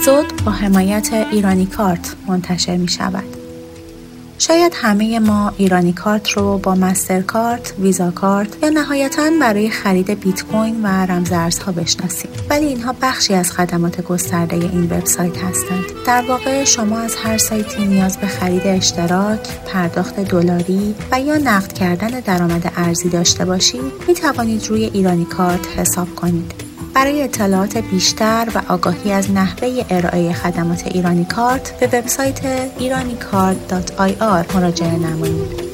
اپیزود با حمایت ایرانی کارت منتشر می شود. شاید همه ما ایرانی کارت رو با مستر کارت، ویزا کارت یا نهایتا برای خرید بیت کوین و رمزارزها بشناسیم. ولی اینها بخشی از خدمات گسترده این وبسایت هستند. در واقع شما از هر سایتی نیاز به خرید اشتراک، پرداخت دلاری و یا نقد کردن درآمد ارزی داشته باشید، می توانید روی ایرانی کارت حساب کنید. برای اطلاعات بیشتر و آگاهی از نحوه ارائه خدمات ایرانی کارت به وبسایت ایرانیکارت.ir مراجعه نمایید.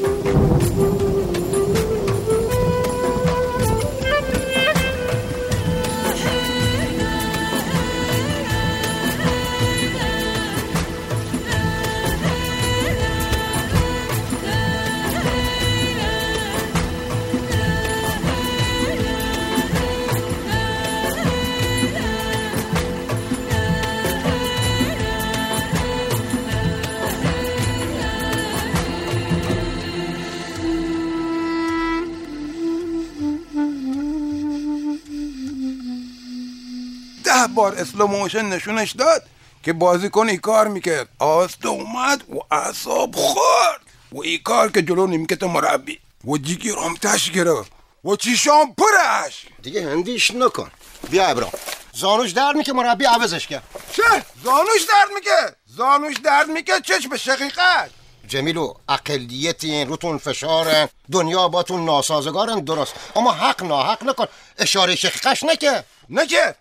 بار اسلو موشن نشونش داد که بازیکن ای کار می‌کرد. آسته اومد و اعصاب خورد. و ای کار که جلو نیمکت مربی. و جیگی رامتش گرفت. و چیشان پرش. دیگه هندیش نکن. بیا ابرام. زانوش درد میکه مربی عوضش کرد. چه؟ زانوش درد میکه؟ زانوش درد میکه؟ چش به شقیقت. جمیلو اقلیتین روتون فشارن دنیا باتون ناسازگارن درست. اما حق ناحق نکن. اشاره شقیقش نکه نکه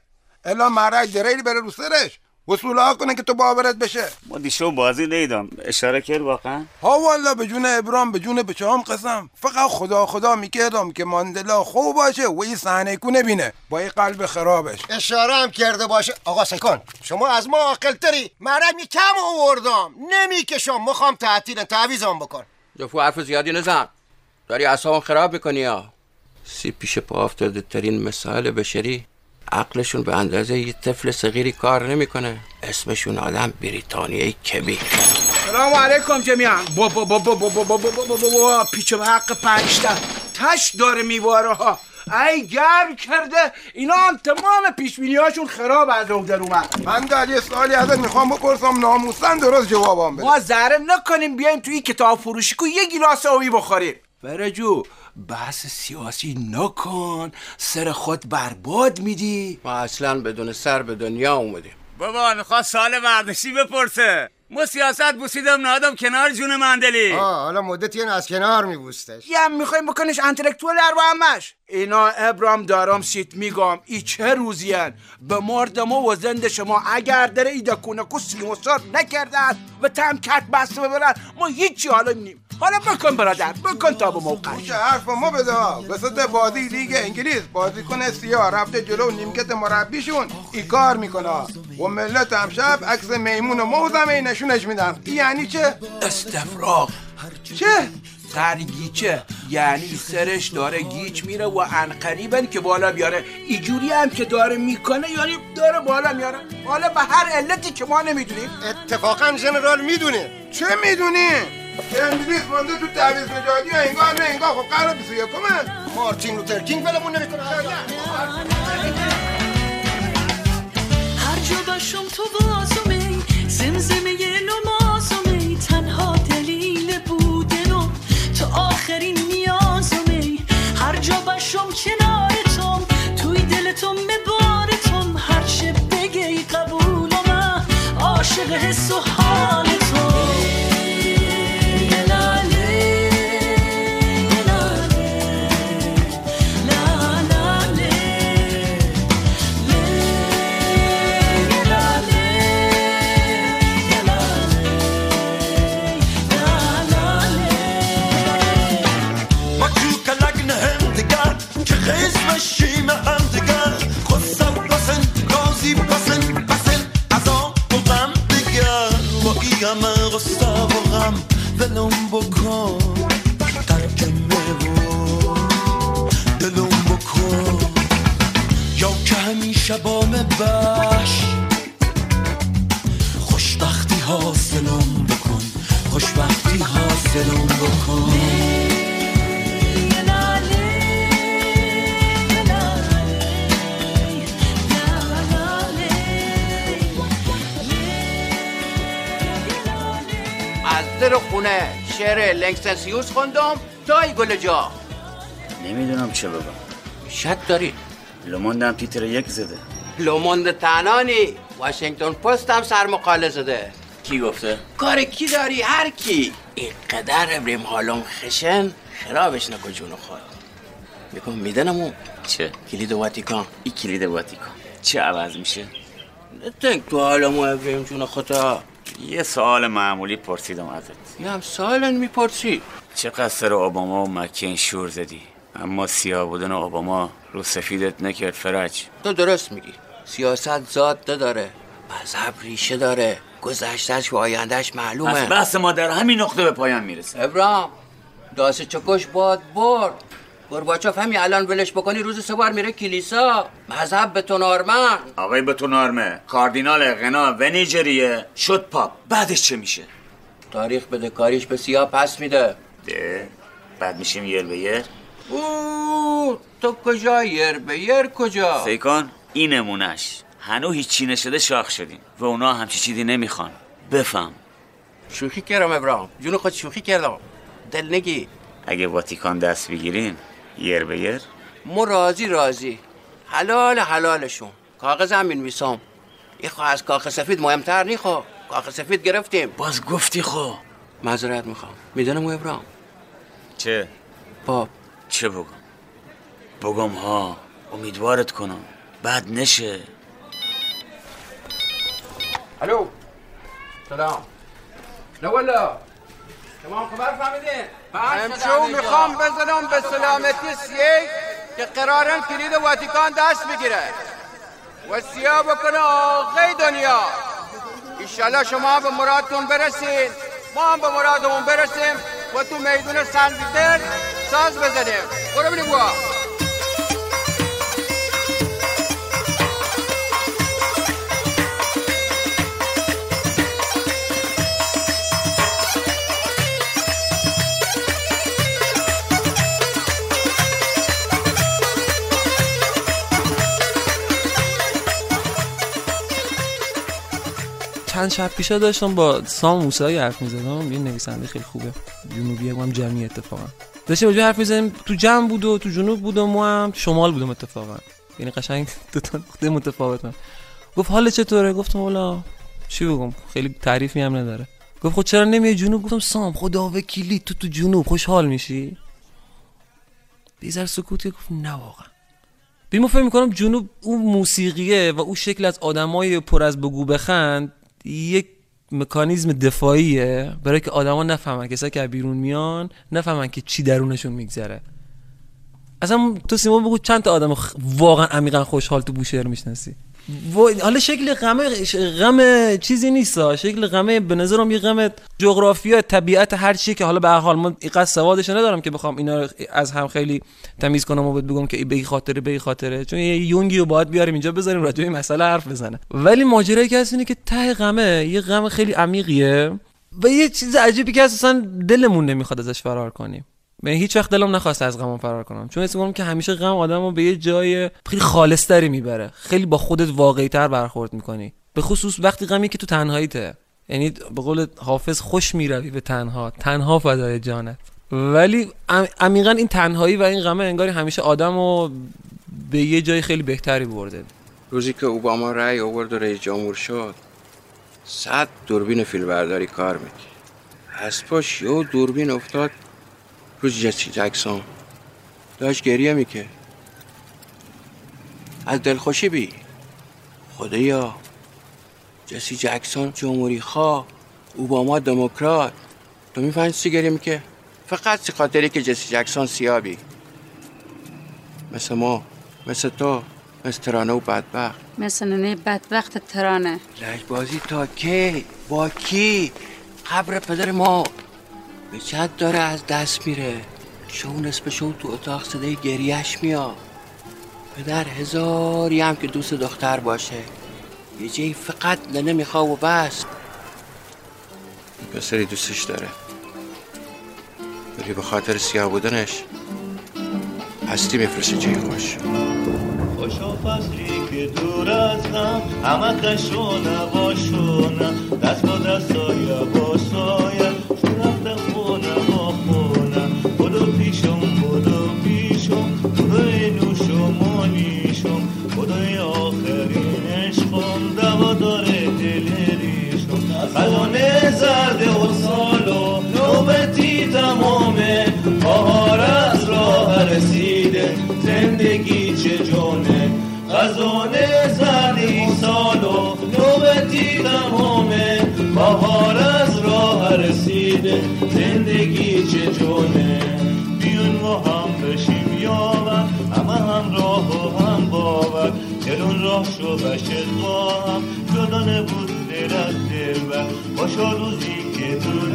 الا مرک دریل بره رو سرش. وصول ها کنه که تو باورت بشه. ما دیشو بازی نیدم اشاره کرد واقعا؟ ها والا به جون ابرام به جون بچه هم قسم. فقط خدا خدا می‌کردم که ماندلا خوب باشه و این صحنه کو نبینه. با این قلب خرابش. اشاره هم کرده باشه. آقا سکن شما از ما عاقل تری می کم آوردم. نمی‌کشم می‌خوام تعطیل تعویزم بکن. جفو حرف زیادی نزن. داری اصابم خراب می‌کنی یا سی پیش پا افتاده ترین مسائل بشری. عقلشون به اندازه یه طفل صغیری کار نمی‌کنه اسمشون آدم بریتانیای کبیر سلام علیکم جمیعا با با با با با با با با با با پیچ و حق پنجتا تش داره میواره ها ای گرم کرده اینا هم تمام پیش هاشون خراب از در اومد من در یه سالی ازت می‌خوام بپرسم ناموسن درست جوابم بده ما ذره نکنیم بیایم توی کتاب فروشی کو یه گیلاس آبی بخوریم فرجو بحث سیاسی نکن. سر خود برباد میدی. ما اصلا بدون سر به دنیا اومدیم. بابا می‌خواد سال مردشی بپرسه. ما سیاست بوسیدم نادم کنار جون مندلی. آه حالا مدتی از کنار میبوستش. یه هم می‌خوایم بکنش انتلکتوال ارو همش. اینا ابرام دارم سیت میگم ای چه روزیان به مرد ما و زند شما اگر داره ایده کنه کو سیموسار نکردن و تم کت بسته ببرن ما هیچی حالا نیم. حالا بکن برادر بکن تا به موقعش حرف ما بده وسط بازی لیگ انگلیس بازیکن سیاه رفته جلو نیمکت مربیشون. ای کار می‌کنه و ملت هم شب عکس میمون و موزم نشونش میدن. یعنی چه؟ استفراغ. چه؟ سرگیچه یعنی سرش داره گیچ میره و انقریبن که بالا بیاره. ایجوری هم که داره می‌کنه یعنی داره بالا میاره. حالا به هر علتی که ما نمی‌دونیم. اتفاقا جنرال می‌دونه. چه می‌دونی؟ انگلیس مانده تو تعویض نجادی و انگار نه انگار خب قرار 21 مارتین لوتر کینگ ولمون نمی‌کنه. هر جا. باشم تو بازمی زمزمه نمازمی تنها دلیل بودن و تو آخرین نیازمی هر جا باشم کنارتم توی دلتم مبارتم هر چه بگی قبولم عاشق حس و شبام بش خوشبختی حاصلم بکن خوشبختی حاصلم بکن. در خونه شعر لنکسنسیوس خوندم تا ای گل جا. نمی‌دونم چه بگم. شد دارید داری لوموندم تیتر یک زده. لوموند تنانی. واشنگتن پست هم سر مقاله زده. کی گفته؟ کار کی داری؟ هر کی. اینقدر ابریم حالم خشن خرابش نکن جون خود میگم میدنمو چه؟ کلید واتیکان. این کلید واتیکان. چه عوض میشه؟ نتنک تو حالمو ابریم جون خدا. یه سوال معمولی پرسیدم ازت. یه هم سالن می‌پرسی. چقدر سر اوباما و مکین شور زدی؟ اما سیاه بودن اوباما رو سفیدت نکرد فرج تو درست میگی. سیاست ذات نداره مذهب ریشه داره. گذشتش و آیندهش پس معلومه بحث ما در همین نقطه به پایان می‌رسه. ابرام داس چکش باد برد. گرباچوف همین الان ولش بکنی روز سه بار میره کلیسا. مذهب به تو نارمن. آقای بتون آرمه کاردینال غنا و نیجریه شد پاپ. بعدش چه میشه؟ تاریخ بده کاریش به سیاه پس میده. ده. بعد میشیم یر به یر او تو کجا یر به یر کجا؟ سیکان این نمونش هنو هیچی نشده شاخ شدیم و اونا همچی چیزی نمی‌خوان. بفهم. شوخی کردم ابرام جون خود شوخی کردم. دل نگی. اگه واتیکان دست بگیرین یر به یر. مو راضی راضی. حلال حلالشون. کاغذ هم میسام. یه خو از کاخ سفید مهمتر نیخو کاخ سفید گرفتیم. باز گفتی خو. معذرت می‌خوام. می‌دونم ابرام چه؟ پاپ چه بگم؟ بگم ها امیدوارت کنم. بعد نشه. الو. سلام. نه والا شما هم خبر فهمیدین؟ امشو می‌خوام بزنم به سلامتی سیه که قرارن کلید واتیکان دست بگیره. و سیاه بکنه آقای دنیا. ایشالله شما به مرادتون برسین. ما هم به مرادمون برسیم و تو میدون سن پیتر ساز بزنیم. برو بینیم چند شب پیشا داشتم با سام موسایی حرف می‌زدم. یه نویسنده خیلی خوبه. جنوبی هم جمعی اتفاقا. داشتیم راجع حرف می‌زدیم تو جمع بود و تو جنوب بود و ما هم شمال بودم اتفاقا. یعنی قشنگ دو تا نقطه متفاوت گفت حال چطوره؟ گفتم والا چی بگم؟ خیلی تعریفی هم نداره. گفت خود چرا نمیای جنوب؟ گفتم سام خدا وکیلی تو تو جنوب خوشحال میشی؟ بیزر سکوتی گفت نه واقعا. ببین ما فکر می‌کنم جنوب اون موسیقیه و اون شکل از آدمای پر از بگو بخند یک مکانیزم دفاعیه برای که آدما نفهمن کسایی که بیرون میان نفهمن که چی درونشون میگذره. اصلا تو سیما بگو چند تا آدم واقعا عمیقا خوشحال تو بوشهر می‌شناسی. و حالا شکل غم غم چیزی نیست شکل غم به نظرم یه غم جغرافیا طبیعت هر چیه که حالا به هر حال من اینقدر سوادش ندارم که بخوام اینا از هم خیلی تمیز کنم و بهت بگم که به این خاطره به خاطره. چون یه یونگی رو باید بیاریم اینجا بذاریم راجع این مسئله حرف بزنه. ولی ماجرایی که هست اینه که ته غمه یه غم خیلی عمیقیه و یه چیز عجیبی که اصلا دلمون نمی‌خواد ازش فرار کنیم. من هیچ وقت دلم نخواست از غمم فرار کنم. چون حس که همیشه غم آدمو به یه جای خیلی خالصتری می‌بره. خیلی با خودت واقعی‌تر برخورد می‌کنی. به خصوص وقتی غمی که تو تنهاییته. یعنی به قول حافظ خوش می‌روی به تنها. تنها فدای جانت. ولی عم- عمیقا این تنهایی و این غمه انگاری همیشه آدمو به یه جای خیلی بهتری برده. روزی که اوباما رأی آورد و رئیس جمهور شد صد دوربین فیلمبرداری کار می‌کرد. از پاش یه دوربین افتاد رو جسی جکسون داشت گریه می‌کرد. از دلخوشی بی. خدایا. جسی جکسون جمهوری خواه اوباما دموکرات. تو می‌فهمی چی گریه می‌کرد؟ فقط سی خاطری که جسی جکسون سیابی. مثل ما مثل تو مثل ترانه و بدبخت. مثل ننه بدبخت ترانه. لجبازی تا کی؟ با کی؟ قبر پدر ما. به چند داره از دست میره. شو نصف شو تو اتاق صدای گریش میاد. پدر هزاری هم که دوست دختر باشه. یه جایی فقط ننه می‌خواه و بس. پسری دوستش داره. ولی به خاطر سیاه بودنش هستی میفرسته جای خوش خوشا فصلی که دور از هم همه کشونه باشونه دست با دست سایه با زندگی چه جونه؟ خزانه زنی سال و نوبتی دمامه بهار از راه رسیده. زندگی چه جونه؟ بیون ما هم بشیم یاور همه هم راه و هم باور. کلون راه شو بشه با هم. بود نبود دل از و. باشا روزی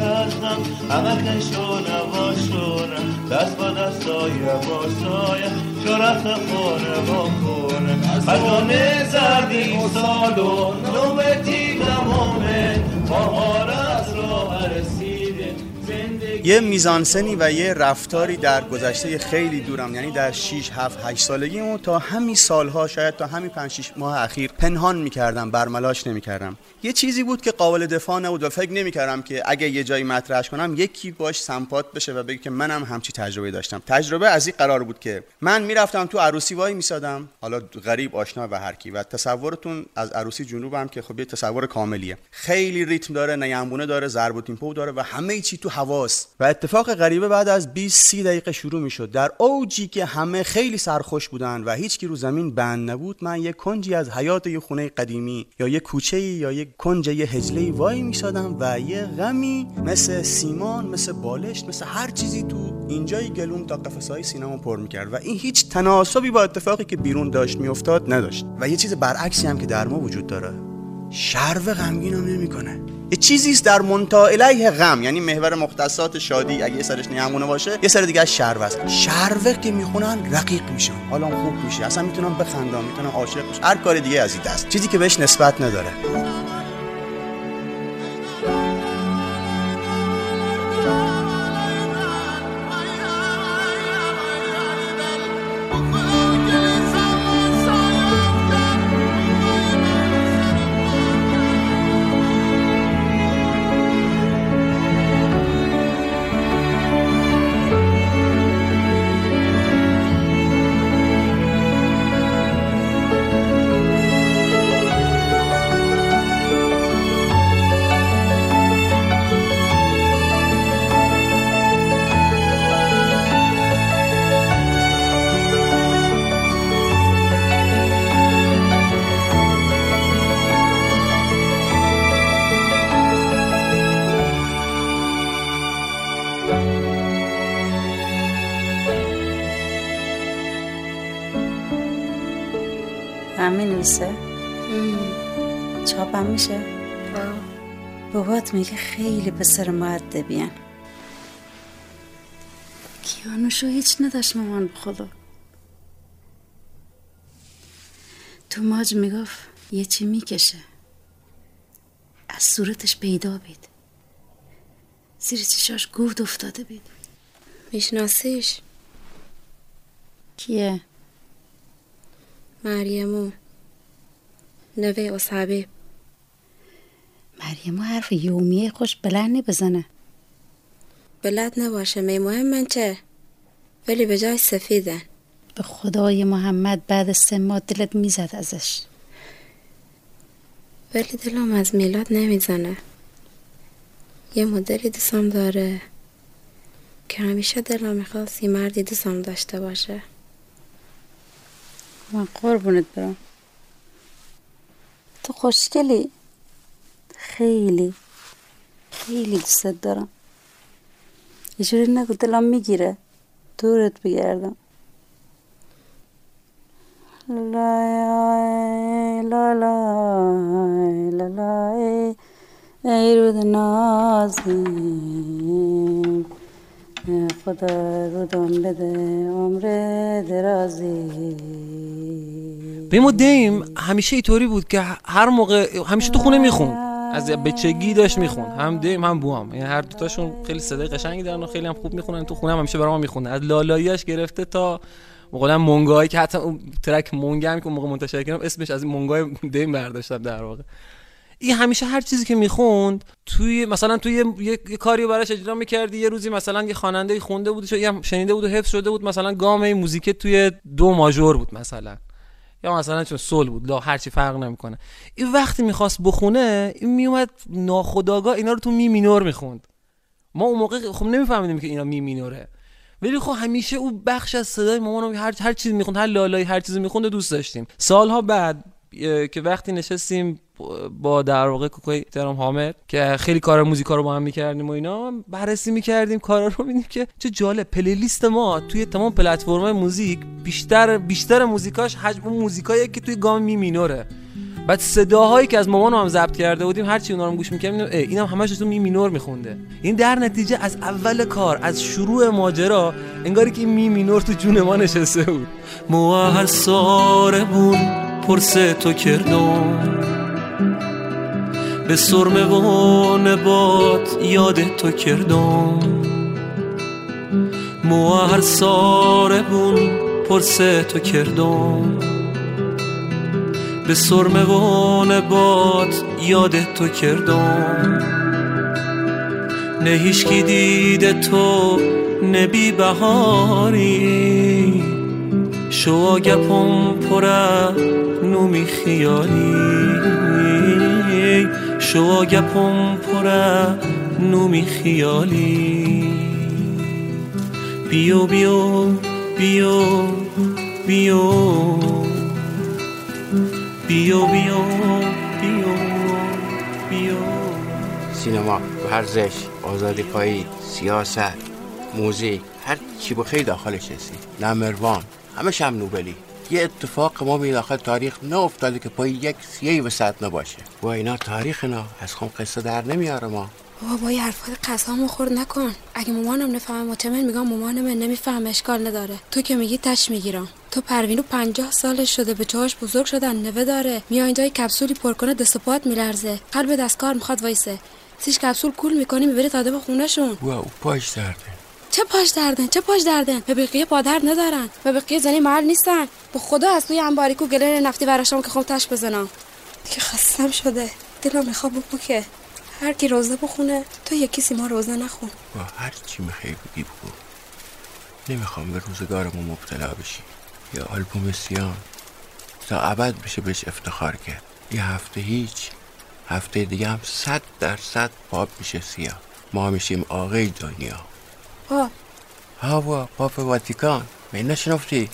هستم. همه کشو نباشونم دست با دست سایه با سایه شرف خونه. با خونه خزانه زردی سال و نوبتی تمامه. بهار یه میزانسنی و یه رفتاری در گذشته خیلی دورم یعنی در 6 7 8 سالگیمو تا همین سالها شاید تا همین 5 6 ماه اخیر پنهان می‌کردم برملاش نمی‌کردم. یه چیزی بود که قابل دفاع نبود و فکر نمی‌کردم که اگه یه جایی مطرحش کنم یکی باش سمپات بشه و بگه که منم همچی تجربه داشتم. تجربه از این قرار بود که من می‌رفتم تو عروسی وای میسادم. حالا غریب آشنا و هر کی. و تصورتون از عروسی جنوبم که خب یه تصور کاملیه. خیلی ریتم داره نیمبونه داره ضرب و تیمپو داره و همه چی تو حواس و اتفاق غریبه بعد از 20 30 دقیقه شروع می‌شد. در اوجی که همه خیلی سرخوش بودن و هیچ کی رو زمین بند نبود من یه کنجی از حیات یه خونه قدیمی یا یه کوچه یا یه کنج یه هجله وای میسادم و یه غمی مثل سیمان مثل بالشت مثل هر چیزی تو اینجای گلوم تا قفسهای سینما پر می‌کرد و این هیچ تناسبی با اتفاقی که بیرون داشت میافتاد نداشت. و یه چیز برعکسی هم که در ما وجود داره. شرو غمگینم نمی‌کنه. یه چیزی است در منتها الیه غم یعنی محور مختصات شادی اگه یه سرش نیمونه باشه یه سر دیگه از شرو است. شروه که می‌خونن رقیق میشن. حالا خوب میشه. اصلا می‌تونم بخندم می‌تونم عاشق بشم هر کار دیگه از این دست. چیزی که بهش نسبت نداره. میگه خیلی پسر معدبیان کیانوشو هیچ نداشت مامان به خدا تو ماج می‌گفت یه چی می‌کشه. از صورتش پیدا بید. زیر چشاش گود افتاده بید. میشناسیش؟ کیه؟ مریمو. نوه اصحابی. مریم حرف یومیه خوش بلند بزنه بلد نباشه می مهم من چه؟ ولی به جای سفیدن به خدای محمد بعد سه ماه دلت می‌زد ازش. ولی دلم از میلاد نمی‌زنه. یه مدلی دوستم داره که همیشه دلم می‌خواست یه مردی دوستم داشته باشه. من قربونت برم. تو خوشگلی؟ خیلی خیلی دوستت دارم. یه جوری نگو دلم می‌گیره. دورت بگردم. لا ای, رود نازیم. خدا رودم بده عمر درازی به ما دیم همیشه بود که هر موقع همیشه تو خونه میخون از بچگی داشت میخون هم دیم هم بوام. یعنی هر دوتاشون خیلی صدای قشنگی دارن و خیلی هم خوب می‌خونن. تو خونه هم همیشه برام می‌خونه از لالاییاش گرفته تا مثلا مونگایی که حتی اون ترک مونگ هم که موقع منتشر کردم اسمش از مونگای دیم برداشتم در واقع. این همیشه هر چیزی که می‌خوند توی مثلا توی یه, یه،, یه کاری براش اجرا می‌کردی. یه روزی مثلا یه خواننده خونده بود یا شنیده بود و حفظ شده بود. مثلا گام موزیک توی دو ماژور بود مثلا. یا مثلا چون سول بود لا هرچی فرق نمی‌کنه. این وقتی می‌خواست بخونه این میومد ناخداگاه اینا رو تو می مینور می‌خوند. ما اون موقع خب نمیفهمیدیم که اینا می مینوره. ولی خب همیشه او بخش از صدای مامان هر هر چیزی می‌خوند هر لالایی هر چیزی می‌خوند دوست داشتیم. سالها بعد که وقتی نشستیم با در واقع کوکوی ترام حامد که خیلی کار موزیکا رو با هم می‌کردیم و اینا بررسی می‌کردیم کارا رو میدیم که چه جالب. پلیلیست ما توی تمام پلتفرم موزیک بیشتر بیشتر موزیکاش حجم موزیکایی که توی گام می مینوره بعد صداهایی که از مامان هم ضبط کرده بودیم هر چی اونا رو گوش می‌کردیم اینم همش تو می مینور میخونده. این در نتیجه از اول کار از شروع ماجرا انگاری که این می مینور تو جون ما نشسته بود. مو هر سارمون پرسه تو کردم. به سرمه و نبات یاد تو کردم. مو هر سارمون پرسه تو کردم. به سرمه و نبات یاد تو کردم. نه هیچکی دیده تو نبی بهاری. شو گپم پره نومی خیالی. شو گپم پر نومی خیالی. بیو بیو بیو بیو. بیو بیو بیو بیو. سینما ورزش آزادی پایی سیاست موزیک هر چی بخیر داخلش هستی. نمروان همش هم نوبلی. یه اتفاق ما می داخل تاریخ نه افتاده که پای یک سیه وسط نباشه. و اینا تاریخ اینا. از خون قصه در نمیاره ما. بابا با یه حرفات قسم خورد نکن. اگه مامانم نفهمه مطمئن میگم مامانم نمیفهم اشکال نداره. تو که میگی تش می‌گیرم. تو پروینو پنجاه سالش شده به چهاش بزرگ شدن نوه داره. میای اینجا کپسولی پر کنه دست و پات میلرزه. قلب دستکار می‌خواد وایسه. سیش کپسول کول می‌کنی می‌بری تا به خونهشون. واو پاش درده. چه پاش دردن چه پاش دردن؟ به بقیه پادر ندارن. به بقیه زنی محل نیستن. به خدا از توی انباریکو گلر نفتی براشم که خوام تش بزنم. دیگه خستم شده. دلم می‌خواد که هر کی روزه بخونه تو یکی سیما روزه نخون. با هر چی می‌خوای بگی بگو. نمی‌خوام به روزگارمون مبتلا بشی. یا آلبوم سیان تا ابد بشه بهش افتخار کرد. یه هفته هیچ. هفته دیگه هم صد درصد پاپ میشه سیاه. ما میشیم آقای دنیا. پاپ هوا پاپ واتیکان. می نشنفتی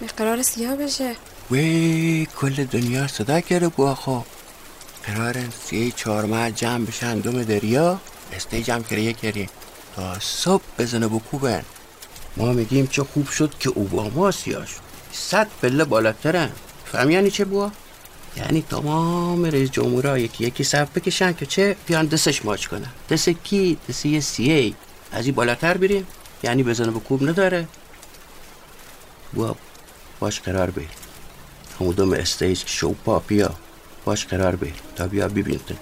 می قرار سیاه بشه. وی کل دنیا صدا کرده بوا خب قرارن سی چهار ماه جمع بشن دوم دریا استیج هم کریه کریم تا صبح بزنه بکوبن ما میگیم چه خوب شد که اوباما سیاه شد. صد پله بالاترن. فهم یعنی چه بوا؟ یعنی تمام رئیس جمهورها یکی یکی صف بکشن که چه؟ بیان دستش ماچ کنن. دست کی؟ دست یه سی ای. از این بالاتر بریم یعنی بزنه بکوب نداره. بوا باش قرار بیر همودم استیج شو پاپیا باش قرار بیر تا بیا ببینتن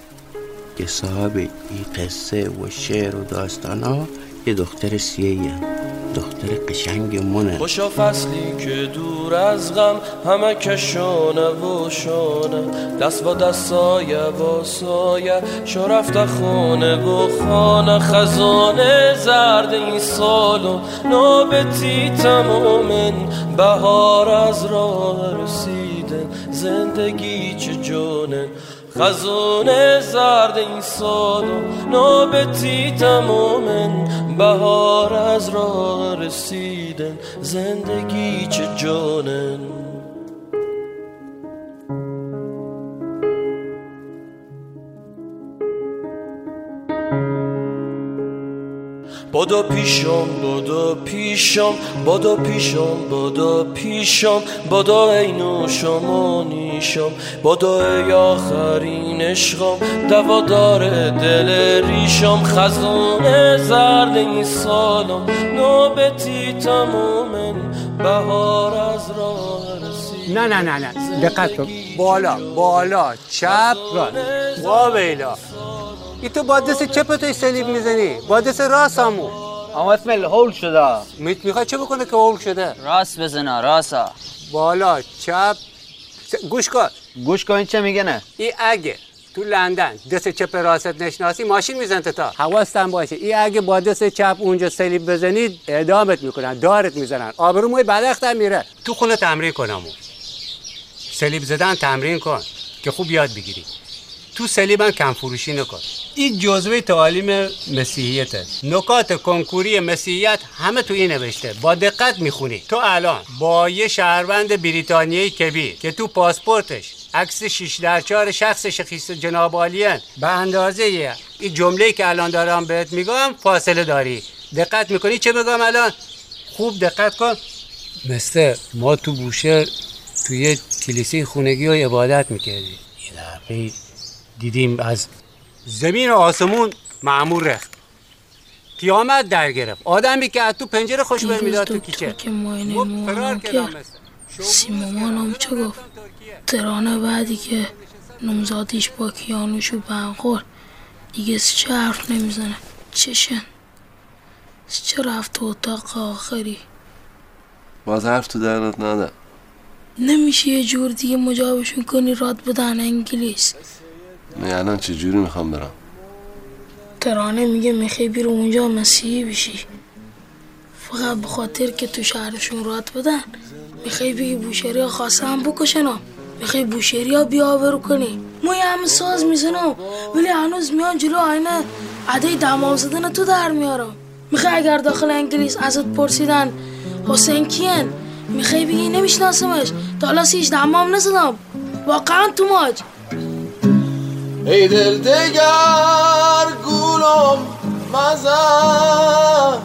که صاحب این قصه و شعر و داستان ها یه دختر سیهیه دختر قشنگ مونه خوشا فصلی که دور از غم همه کشونه و شونه. دست با دست سایه و سایه شو رفته خونه و خانه. خزانه زرد این سالو نابتی تمامن بهار از راه رسیدن زندگی چه جونه. خزانه زرد این سالو نابتی تمامن بهار از راه رسیدن. زندگی چه جانن. بادو پیشم بادو پیشم بادو پیشم بادو پیشم بادو اینو شما نیشم بادو ای آخرین عشقم دوادار دل ریشم خزانه زرد این سالم نوبتی تمومن بهار از راه رسید نه نه نه نه دقت کن بالا بالا چپ راست وا بیلا ای تو با دست چپ تو سلیب می‌زنی با دست راست همون اما اسم هول شده میت می‌خواد چه بکنه که هول شده راست بزنه راستا بالا چپ گوش کن گوش کن چه میگه نه ای اگه تو لندن دست چپ راست نشناسی ماشین میزن تا حواستن باشه ای اگه با دست چپ اونجا سلیب بزنی اعدامت می‌کنن دارت می‌زنن آبرو موی بدختم میره تو خونه تمرین کنم سلیب زدن تمرین کن که خوب یاد بگیری تو سلیبم کم فروشی نکن. این جزوه تعالیم مسیحیته. نکات کنکوری مسیحیت همه تو این نوشته. با دقت می‌خونی. تو الان با یه شهروند بریتانیایی کبیر که تو پاسپورتش عکس شیش در چهار شخص شخیص جناب عالیان به اندازه. این جمله که الان دارم بهت میگم فاصله داری. دقت می‌کنی چه بگم الان؟ خوب دقت کن. مثل ما تو بوشهر توی کلیسه خونگی و عبادت می‌کردیم یه دفعه دیدیم از زمین و آسمون معمور رفت. قیامت در گرفت. آدمی که از تو پنجره خوش بر می‌داد تو کیچه؟ که ماینه فرار مثل سیمامانم چه گفت؟ ترانه بعدی که نمزادیش با کیانوش و بنخور دیگه چه حرف نمی‌زنه؟ چشن چه رفت تو اتاق آخری؟ باز حرف تو درنت نده نمیشه یه جور دیگه مجابشون کنی راد بدن انگلیس. نه الان چجوری می‌خوام برم؟ ترانه میگه می‌خوای بیرو اونجا مسیحی بشی. فقط به خاطر که تو شهرشون رات بدن می‌خوای بگی بوشهری ها خواسته هم بکشن می‌خوای بوشهری ها بیاورو کنی. ما یه همه ساز می‌زنم ولی هنوز میان جلو آینه عده دمام زدن تو در میارم می‌خوای اگر داخل انگلیس ازت پرسیدن حسین کیان می‌خوای بگی نمیشناسمش. تا حالا سیش دمام نزدم. واقعا تو ماج ای دل دگر گولم مزن.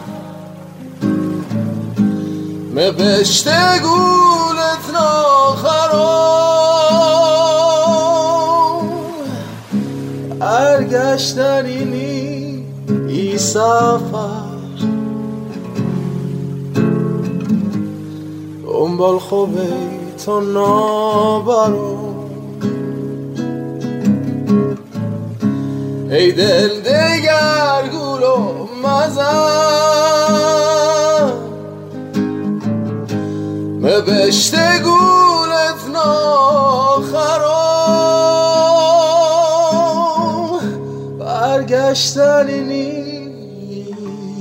مبشت بشت گولت ناخرم. ارگشتنی نی ای سفر. اون بال خوبه تو نابرم ای دل دگر گولو مزن. بشت گولت ناخرام. برگشتنی نی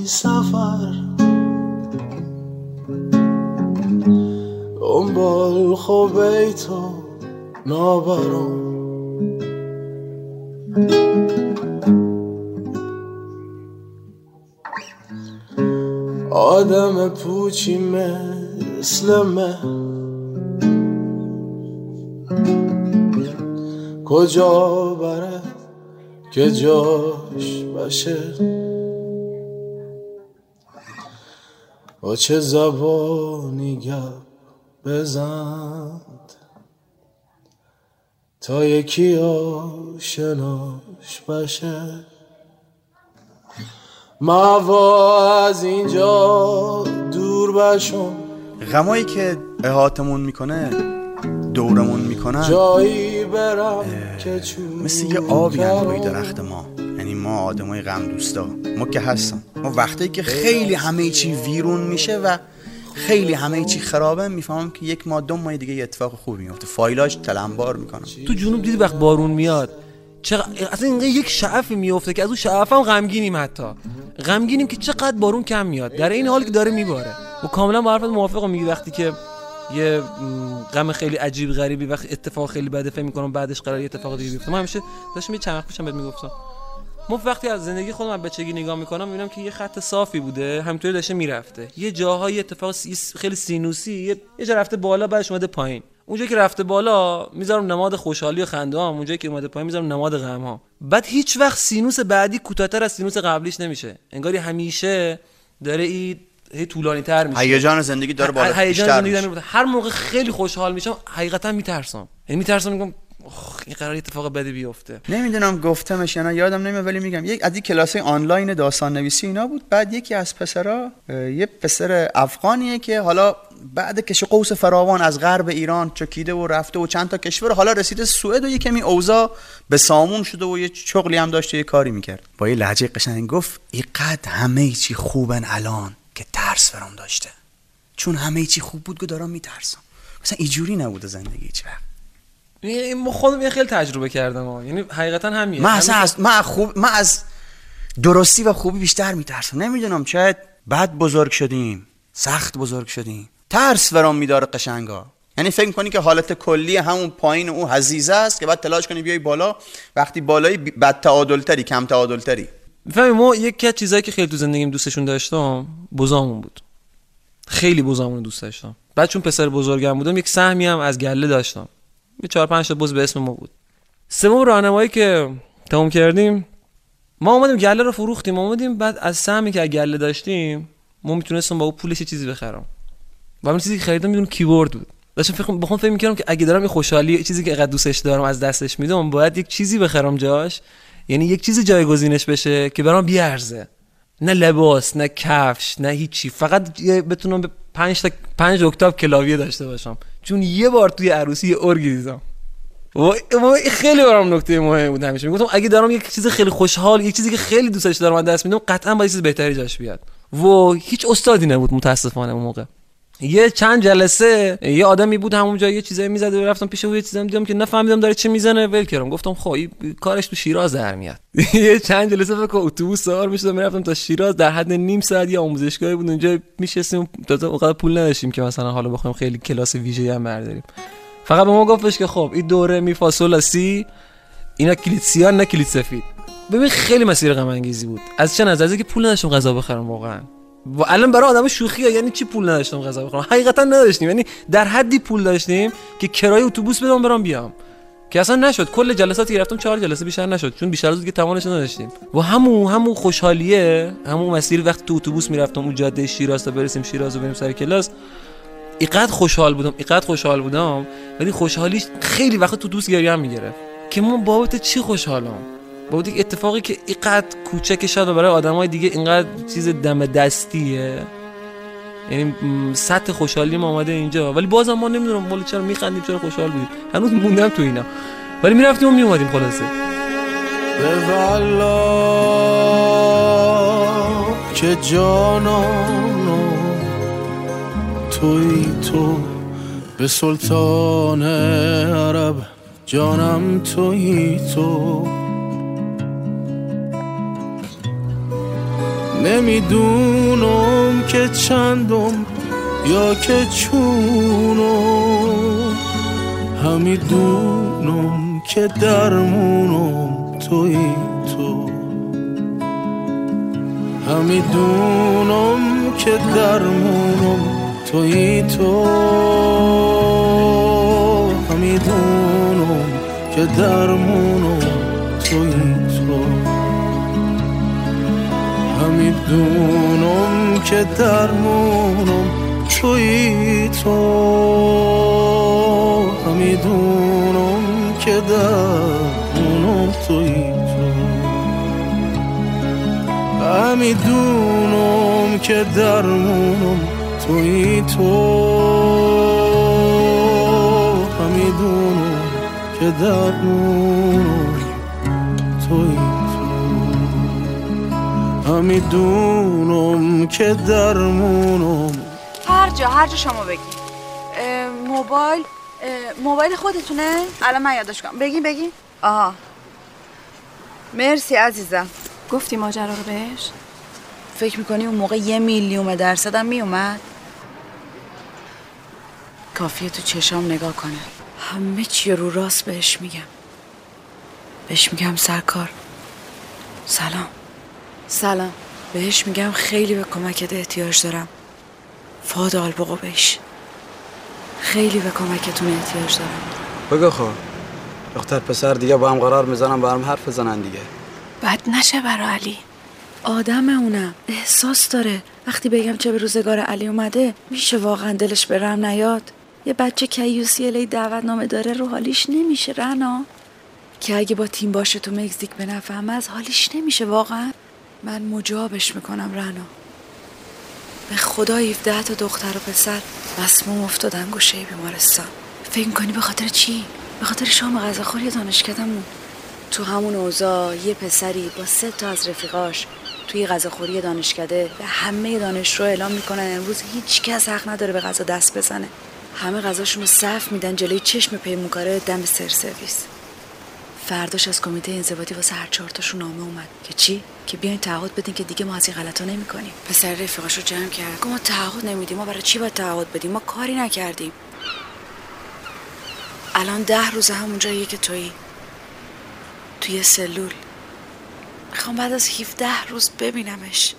سفر. دنبال خوبه تو نابرام. آدم پوچی مثل من. کجا بره که جاش باشه؟ با چه زبانی گپ بزند؟ تا یکی آشناش بشه موا از اینجا دور بشم غمایی که احاتمون می‌کنه دورمون می‌کنن جایی برم که چون مثل یه آبی روی درخت ما. یعنی ما آدمای غم دوستا ما که هستم ما وقتی که خیلی همه چی ویرون میشه و خیلی همه چی خرابه می‌فهمم که یک ماه دو ماه دیگه یه اتفاق خوبی میفته فایلاش تلمبار می‌کنم تو جنوب دیدی وقت بارون میاد؟ چقدر اصلا اینقدر یک شعفی میفته که از اون شعف هم غمگینیم حتی. غمگینیم که چقدر بارون کم میاد. در این حال که داره میباره. و کاملا با حرفت موافقم. میگی وقتی که یه غم خیلی عجیب غریبی وقتی اتفاق خیلی بده فکر می‌کنم بعدش قرار یه اتفاق دیگه بیفته. من همیشه داشتم یه وقت پیشم بهت می‌گفتم. ما وقتی از زندگی خودم از بچگی نگاه می‌کنم می‌بینم که یه خط صافی بوده همینطوری داشته می‌رفته. یه جاهای اتفاق خیلی سینوسی یه جا رفته بالا بعدش اومده پایین. اونجا که رفته بالا می‌ذارم نماد خوشحالی و خنده هم اونجایی که اومده پایین می‌ذارم نماد غم ها بعد هیچ وقت سینوس بعدی کوتاهتر از سینوس قبلیش نمیشه. انگاری همیشه داره این هی طولانی تر میشه. هیجان زندگی داره بالا هیجان زندگی میشه. داره می‌بره. هر موقع خیلی خوشحال میشم حقیقتا میترسم. یعنی میترسم میگم "اخ، این قرار اتفاق بدی بیفته. نمی‌دونم گفتمش یا نه یادم نمیاد ولی میگم یک از این کلاس آنلاین داستان نویسی اینا بود. بعد یکی از پسرا یه پسر افغانیه که حالا بعد کش قوس فراوان از غرب ایران چکیده و رفته و چند تا کشور. حالا رسیده سوئد و یه کمی اوضاع به سامون شده و یه شغلی هم داشته یه کاری می‌کرد. با یه لهجه قشنگ گفت اینقدر همه چی خوبن الان که ترس فرام داشته. چون همه چی خوب بود که دارم میترسم. مثلا اینجوری نبوده زندگی هیچ وقت. ما خودم یه خیلی تجربه کردم ها. یعنی حقیقتا همین. من اصلا از من خوب من از درستی و خوبی بیشتر میترسم. نمی‌دونم شاید بد بزرگ شدیم سخت بزرگ شدیم. ترس ورام میداره قشنگا. یعنی فکر می‌کنی که حالت کلی همون پایین اون حزیزه است که بعد تلاش کنی بیای بالا وقتی بالایی بی- بد تعادلتری کم تعادلتری. می‌فهمی ما یکی از چیزایی که خیلی تو زندگیم دوستشون داشتم بزامون بود. خیلی بزامون دوست داشتم. بعد چون پسر بزرگم بودم یک سهمی هم از گله داشتم. یه چهار پنج تا بز به اسم ما بود. سوم راهنمایی که تموم کردیم ما اومدیم گله رو فروختیم. اومدیم بعد از سهمی که از گله داشتیم ما می‌تونستم با اون پولش چیزی بخرم. و اون چیزی که خریدم میدون کیبورد بود. داشتم فکر بخوام فکر می‌کردم که اگه دارم یه خوشحالی چیزی که اینقدر دوستش دارم از دستش میدم باید یک چیزی بخرم جاش. یعنی یک چیزی جایگزینش بشه که برام بیارزه. نه لباس نه کفش نه هیچی. فقط بتونم به 5 تا 5 اکتاف کلاویه داشته باشم. چون یه بار توی عروسی یه ارگی دیدم. و خیلی برام نکته مهمی بود همیشه. می‌گفتم اگه دارم یک چیز خیلی خوشحال یک چیزی که خیلی دوستش دارم از دست میدم قطعا باید چیز بهتری جاش بیاد. و هیچ استادی نبود متاسفانه اون موقع. یه چند جلسه یه آدمی بود همونجا یه چیزایی می‌زد و رفتم پیش او یه چیزام دیدم که نفهمیدم داره چه می‌زنه ول کردم. گفتم خب کارش تو شیراز در میاد. یه چند جلسه فکر اتوبوس سوار می‌شدم می‌رفتم تا شیراز در حد نیم ساعت یه آموزشگاهی بود. اونجا میشستیم تا اونقدر پول نداشتیم که مثلا حالا بخوایم خیلی کلاس ویژه هم برداریم. فقط به ما گفتش که خب این دوره می فا سول لا سی اینا کلید سیاه نه کلید سفید ببین خیلی مسیر غم انگیزی بود. از چه نظر؟ اینکه پول نداشتم غذا بخرم واقعا. و الان برای آدم شوخیه یعنی چی پول نداشتم غذا بخورم؟ حقیقتا نداشتیم. یعنی در حدی پول داشتیم که کرایه اتوبوس بدم برام بیام. که اصلا نشد. کل جلساتی رفتم چهار جلسه بیشتر نشد. چون بیشتر از که توانش نداشتیم. و همون همون خوشحالیه همون مسیر وقت تو اتوبوس می‌رفتم اون جاده شیراز تا برسیم شیراز و بریم سر کلاس. اینقدر خوشحال بودم اینقدر خوشحال بودم. ولی خوشحالیش خیلی وقت تو دوست گریه هم می‌گرفت. که من بابت چی خوشحالم؟ بابت یک اتفاقی که اینقدر کوچک شد و برای آدمای دیگه اینقدر چیز دم دستیه. یعنی سطح خوشحالی ما اومده اینجا. ولی بازم ما نمی‌دونم والا چرا میخندیم چرا خوشحال بودیم. هنوز موندم تو اینا. ولی می‌رفتیم و میومدیم خلاصه. که جانانو توی تو به سلطان عرب جانم توی تو. نمی‌دونم که چندم یا که چونم. همیدونم که درمونم توی تو. همیدونم که درمونم توی تو. همیدونم که درمونم همیدونم که درمونم توی تو. همیدونم که درمونم توی تو. همیدونم که درمونم توی تو. همیدونم که درمونم همیدونم که درمونم. هر جا هر جا شما بگی. اه، موبایل اه، موبایل خودتونه؟ الان من یادش کنم. بگی بگی. آها. مرسی عزیزم. گفتی ماجرا رو بهش؟ فکر می‌کنی اون موقع یه میلیون درصدم میومد؟ کافیه تو چشام نگاه کنه. همه چی رو راست بهش میگم. بهش میگم سرکار. سلام. سلام. بهش میگم خیلی به کمکت احتیاج دارم. فاد آلبقو بهش. خیلی به کمکتون احتیاج دارم. بگو خب دختر پسر دیگه با هم قرار می‌زنن با هم حرف بزنن دیگه. بد نشه برا علی. آدم اونم احساس داره. وقتی بگم چه به روزگار علی اومده میشه واقعا دلش به رم نیاد. یه بچه کیوسی الی دعوت نامه داره رو حالیش نمیشه رنا. که اگه با تیم باشه تو مکزیک به نفهم از حالیش نمیشه واقعا. من مجابش می‌کنم رنا. به خدا 17 تا دختر و پسر مسموم افتادن گوشه بیمارستان. فکر کنی به خاطر چی؟ به خاطر شام غذاخوری دانشکدمون تو همون اوضاع یه پسری با سه تا از رفیقاش توی غذاخوری دانشکده به همه دانشجو اعلام می‌کنن امروز هیچ کس حق نداره به غذا دست بزنه. همه غذاشون رو صف میدن جلوی چشم پیمونکاره دم سر سرویس. فرداش از کمیته انضباطی واسه هر چهار تاشون نامه اومد. که چی؟ که بیاین تعهد بدین که دیگه ما از این غلطا نمی‌کنیم. پسر رفیقاشو جمع کرد. ما تعهد نمیدیم. ما برای چی باید تعهد بدیم؟ ما کاری نکردیم. الان ده روز همون جاییه که تویی. توی سلول. می‌خوام بعد از 17 روز ببینمش.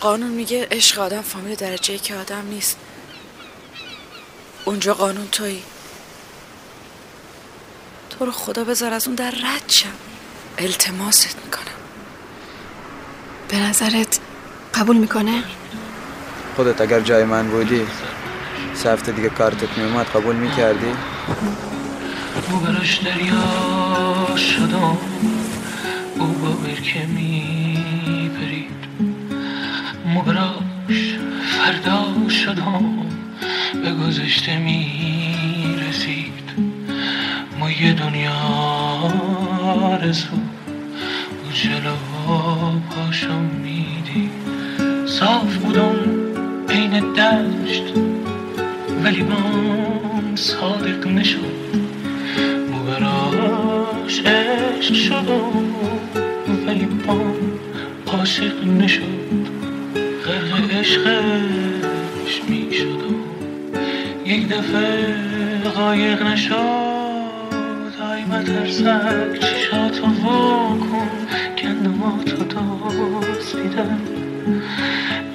قانون میگه عشق آدم فامیل درجه که آدم نیست. اونجا قانون تویی. تو رو خدا بذار از اون در رد شم التماست می‌کنم به نظرت قبول می‌کنه؟ خودت اگر جای من بودی سه هفته دیگه کارتت میومد قبول می‌کردی؟ مو براش دریا شدم او با برکه می پرید مو براش فردا شدم به گذشته می یه دنیا رسو او جلو پاشو می‌دید صاف بودم عین دشت ولی من صادق نشد. مو براش عشق شدم ولی من عاشق نشد. غرق عشقش می شدم یک دفعه قایق نشد. آی مترسک چشاتو واکن گندماتو دزدیدن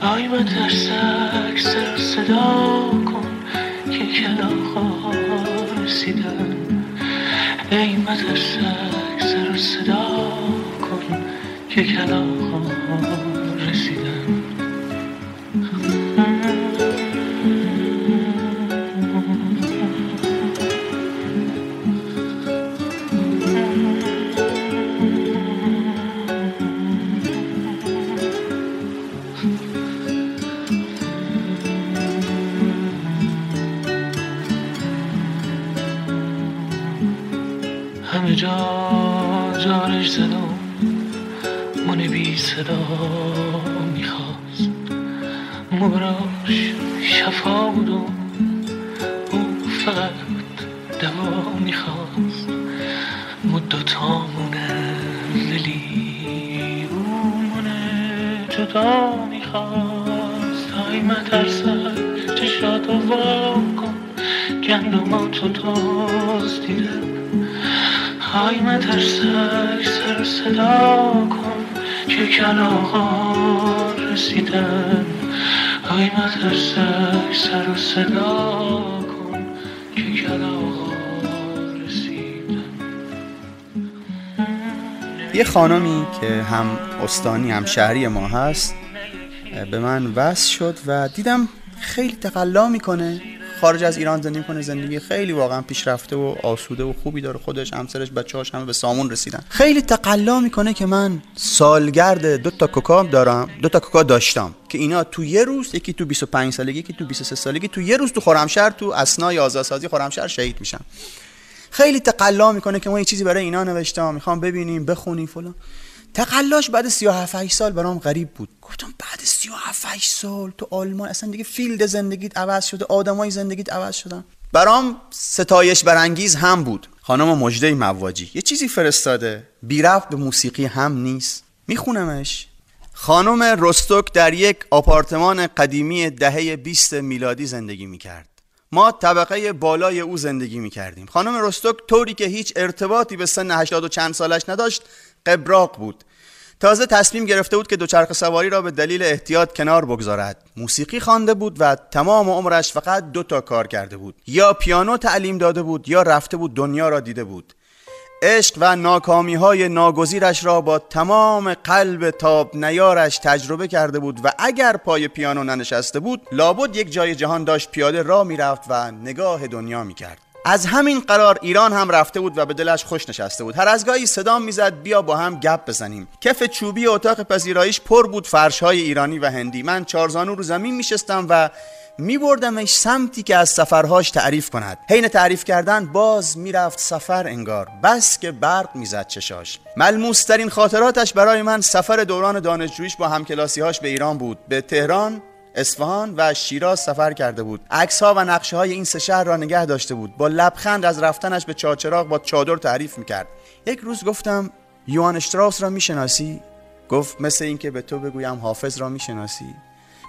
آی مترسک سر و صدا کن که کلاغا رسیدن ای مترسک سر و صدا کن که کلاغا جا جارش زدم؟ من بی صدا می‌خواست. مبراش شفا بودم. او فقط دوا می‌خواست. مدتامونه ولی او منه جدا می‌خواست. های مترسک چشاتو وا کن. گندماتو تاز دیدم های مترسک سر صدا کن که کلاغا رسیدن. های مترسک سر صدا کن که کلاغا یه خانمی که هم استانی هم شهری ما هست به من وصل شد و دیدم خیلی تقلا می‌کنه. خارج از ایران زندگی کنه زندگی خیلی واقعا پیشرفته و آسوده و خوبی داره. خودش همسرش بچه‌هاش همه به سامون رسیدن. خیلی تقلا می‌کنه که من سالگرد دو تا کوکا دارم دو تا کوکا داشتم که اینا تو یه روز یکی تو 25 سالگی یکی تو 23 سالگی تو یه روز تو خرمشهر تو اسنای آزادسازی خرمشهر شهید میشن خیلی تقلا می‌کنه که ما یه چیزی برای اینا نوشتم می‌خوام ببینیم بخونیم فلان. تقلاش بعد 37 8 سال برام غریب بود. گفتم بعد 37 8 سال تو آلمان اصلا دیگه فیلد زندگیت عوض شده آدمای زندگیت عوض شدن. برام ستایش برانگیز هم بود. خانم مجده مواجی یه چیزی فرستاده. بی رفت به موسیقی هم نیست. میخونمش. خانم رستوک در یک آپارتمان قدیمی دهه 20 میلادی زندگی می‌کرد. ما طبقه بالای او زندگی می‌کردیم. خانم رستوک طوری که هیچ ارتباطی به سن 80 و چند سالش نداشت قبراق بود. تازه تصمیم گرفته بود که دوچرخه سواری را به دلیل احتیاط کنار بگذارد. موسیقی خوانده بود و تمام عمرش فقط دو تا کار کرده بود. یا پیانو تعلیم داده بود یا رفته بود دنیا را دیده بود. عشق و ناکامی های ناگزیرش را با تمام قلب تاب نیارش تجربه کرده بود و اگر پای پیانو ننشسته بود لابد یک جای جهان داشت پیاده را می‌رفت و نگاه دنیا می‌کرد. از همین قرار ایران هم رفته بود و به دلش خوش نشسته بود. هر از گاهی صدام می‌زد بیا با هم گپ بزنیم. کف چوبی اتاق پذیراییش پر بود فرش های ایرانی و هندی. من چارزانو رو زمین میشستم و میبردمش سمتی که از سفرهاش تعریف کند. حین تعریف کردن باز می‌رفت سفر انگار. بس که برق می‌زد چشاش. ملموسترین خاطراتش برای من سفر دوران دانشجویش با همکلاسیهاش به ایران بود. به تهران اصفهان و شیراز سفر کرده بود. عکس ها و نقشه های این سه شهر را نگه داشته بود. با لبخند از رفتنش به چاچراغ با چادر تعریف می‌کرد. یک روز گفتم یوان اشتراوس را می‌شناسی؟ گفت مثل اینکه به تو بگویم حافظ را می‌شناسی.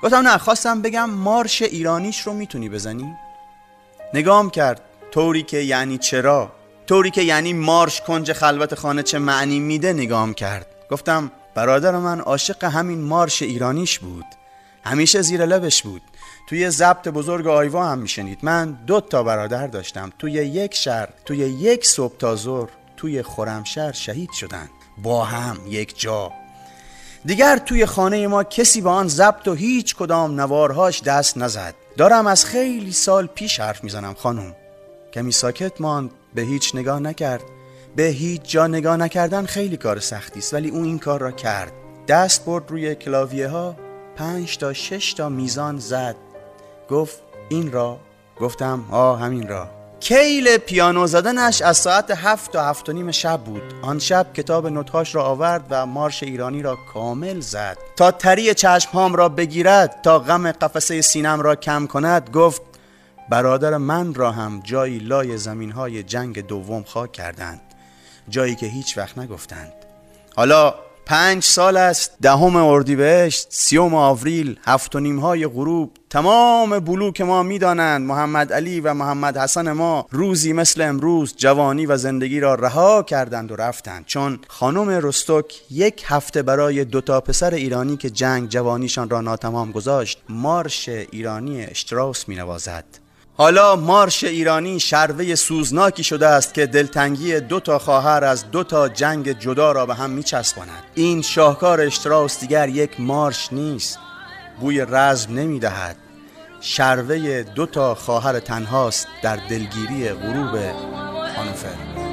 گفتم نه خواستم بگم مارش ایرانیش رو می‌تونی بزنی. نگام کرد طوری که یعنی چرا؟ طوری که یعنی مارش کنج خلوت خانه چه معنی میده؟ نگام کرد. گفتم برادر من عاشق همین مارش ایرانیش بود. همیشه زیر لبش بود. توی ضبط بزرگ آیوا هم میشنید. من دو تا برادر داشتم. توی یک شهر توی یک صبح تا ظهر توی خرمشهر شهید شدند با هم یک جا. دیگر توی خانه ما کسی به آن ضبط و هیچ کدام نوارهاش دست نزد. دارم از خیلی سال پیش حرف می‌زنم خانم. کمی ساکت ماند. به هیچ نگاه نکرد. به هیچ جا نگاه نکردن خیلی کار سختی است. ولی او این کار را کرد. دست برد روی کلاویه ها پنج تا شش تا میزان زد. گفت این را گفتم آه همین را. کیل پیانو زدنش از ساعت هفت تا هفت و نیم شب بود. آن شب کتاب نوتهاش را آورد و مارش ایرانی را کامل زد. تا تری چشمهام را بگیرد تا غم قفسه سینم را کم کند گفت برادر من را هم جایی لای زمین های جنگ دوم خاک کردند. جایی که هیچ وقت نگفتند. حالا پنج سال است دهم اردیبهشت سیوم آوریل هفت و نیم های غروب. تمام بلوک ما می‌دانند محمد علی و محمد حسن ما روزی مثل امروز جوانی و زندگی را رها کردند و رفتند. چون خانم رستوک یک هفته برای دوتا پسر ایرانی که جنگ جوانیشان را ناتمام گذاشت مارش ایرانی اشتراوس می نوازد حالا مارش ایرانی شروه سوزناکی شده است که دلتنگی دو تا خواهر از دو تا جنگ جدا را به هم میچسباند. این شاهکار اشتراس دیگر یک مارش نیست. بوی رزم نمی‌دهد. شروه دو تا خواهر تنهاست در دلگیری غروب هانوفر